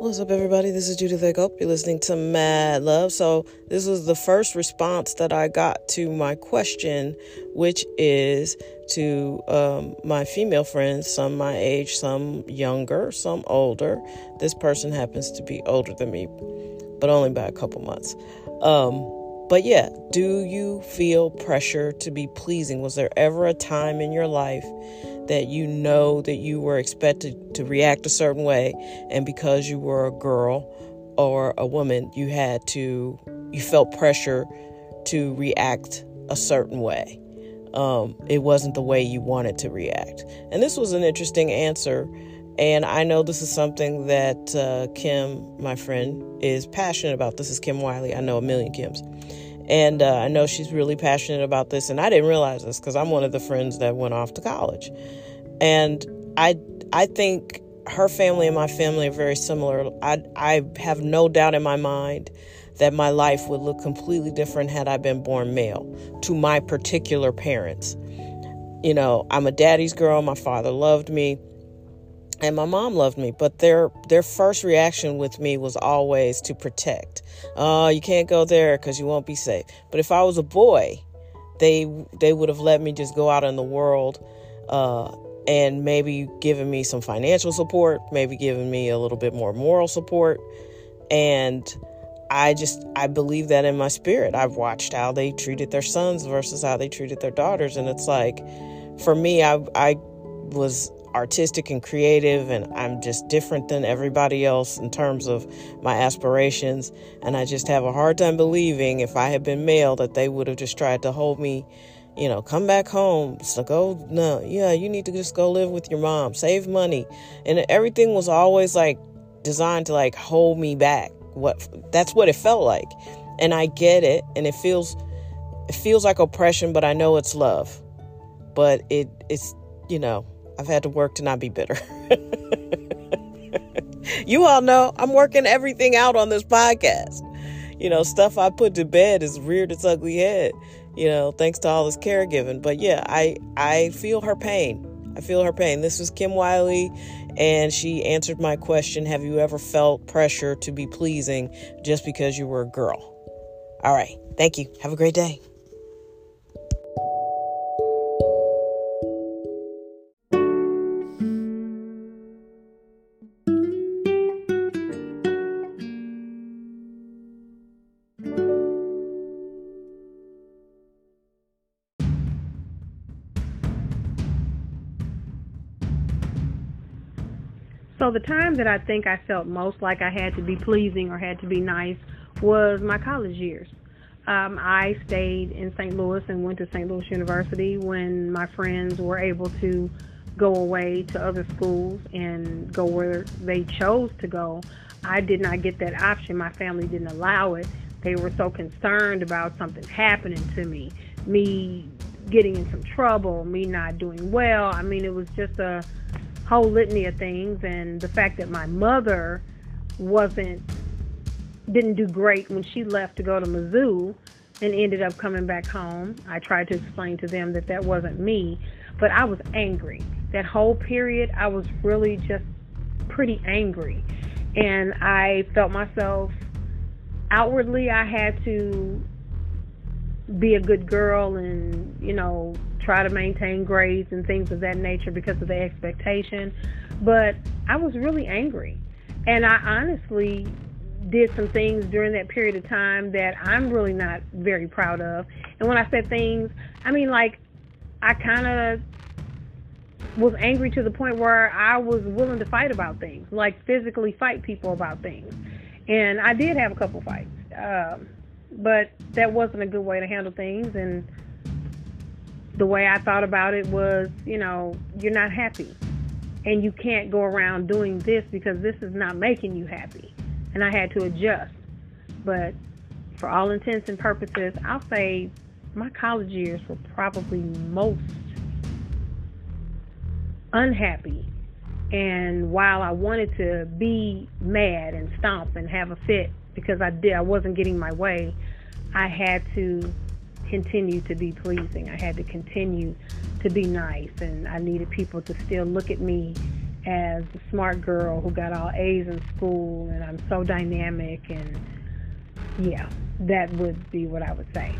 What's up, everybody? This is Judith Eggop. You're listening to Mad Love. So, this was the first response that I got to my question, which is to um, my female friends, some my age, some younger, some older. This person happens to be older than me, but only by a couple months. Um, but yeah, do you feel pressure to be pleasing? Was there ever a time in your life that you know that you were expected to react a certain way, and because you were a girl or a woman, you had to, you felt pressure to react a certain way? Um, it wasn't the way you wanted to react. And this was an interesting answer. And I know this is something that uh, Kim, my friend, is passionate about. This is Kim Wiley. I know a million Kims. And uh, I know she's really passionate about this. And I didn't realize this because I'm one of the friends that went off to college. And I, I think her family and my family are very similar. I, I have no doubt in my mind that my life would look completely different had I been born male to my particular parents. You know, I'm a daddy's girl. My father loved me and my mom loved me, but their their first reaction with me was always to protect. Oh, you can't go there because you won't be safe. But if I was a boy, they they would have let me just go out in the world, uh, and maybe given me some financial support, maybe given me a little bit more moral support, and I just I believe that in my spirit. I've watched how they treated their sons versus how they treated their daughters, and it's like, for me, I I was artistic and creative and I'm just different than everybody else in terms of my aspirations. And I just have a hard time believing if I had been male that they would have just tried to hold me you know come back home so go no yeah you need to just go live with your mom save money. And everything was always like designed to like hold me back. What that's what it felt like. And I get it and it feels it feels like oppression but I know it's love. But it it's you know I've had to work to not be bitter. you all know I'm working everything out on this podcast. You know, stuff I put to bed is reared its ugly head, you know, thanks to all this caregiving. But yeah, I I feel her pain. I feel her pain. This was Kim Wiley, and she answered my question Have you ever felt pressure to be pleasing just because you were a girl? All right. Thank you. Have a great day. So the time that I think I felt most like I had to be pleasing or had to be nice was my college years. Um, I stayed in St. Louis and went to St. Louis University when my friends were able to go away to other schools and go where they chose to go. I did not get that option. My family didn't allow it. They were so concerned about something happening to me, me getting in some trouble, me not doing well. I mean, it was just a whole litany of things and the fact that my mother wasn't didn't do great when she left to go to Mizzou and ended up coming back home. I tried to explain to them that that wasn't me, but I was angry. That whole period, I was really just pretty angry. And I felt myself outwardly I had to be a good girl and, you know, try to maintain grades and things of that nature because of the expectation. But I was really angry. And I honestly did some things during that period of time that I'm really not very proud of. And when I said things, I mean, like, I kind of was angry to the point where I was willing to fight about things, like physically fight people about things. And I did have a couple fights. Um, but that wasn't a good way to handle things. And the way I thought about it was, you know, you're not happy. And you can't go around doing this because this is not making you happy. And I had to adjust. But for all intents and purposes, I'll say my college years were probably most unhappy. And while I wanted to be mad and stomp and have a fit because I did I wasn't getting my way, I had to continue to be pleasing. I had to continue to be nice, and I needed people to still look at me as the smart girl who got all A's in school and I'm so dynamic and yeah, that would be what I would say.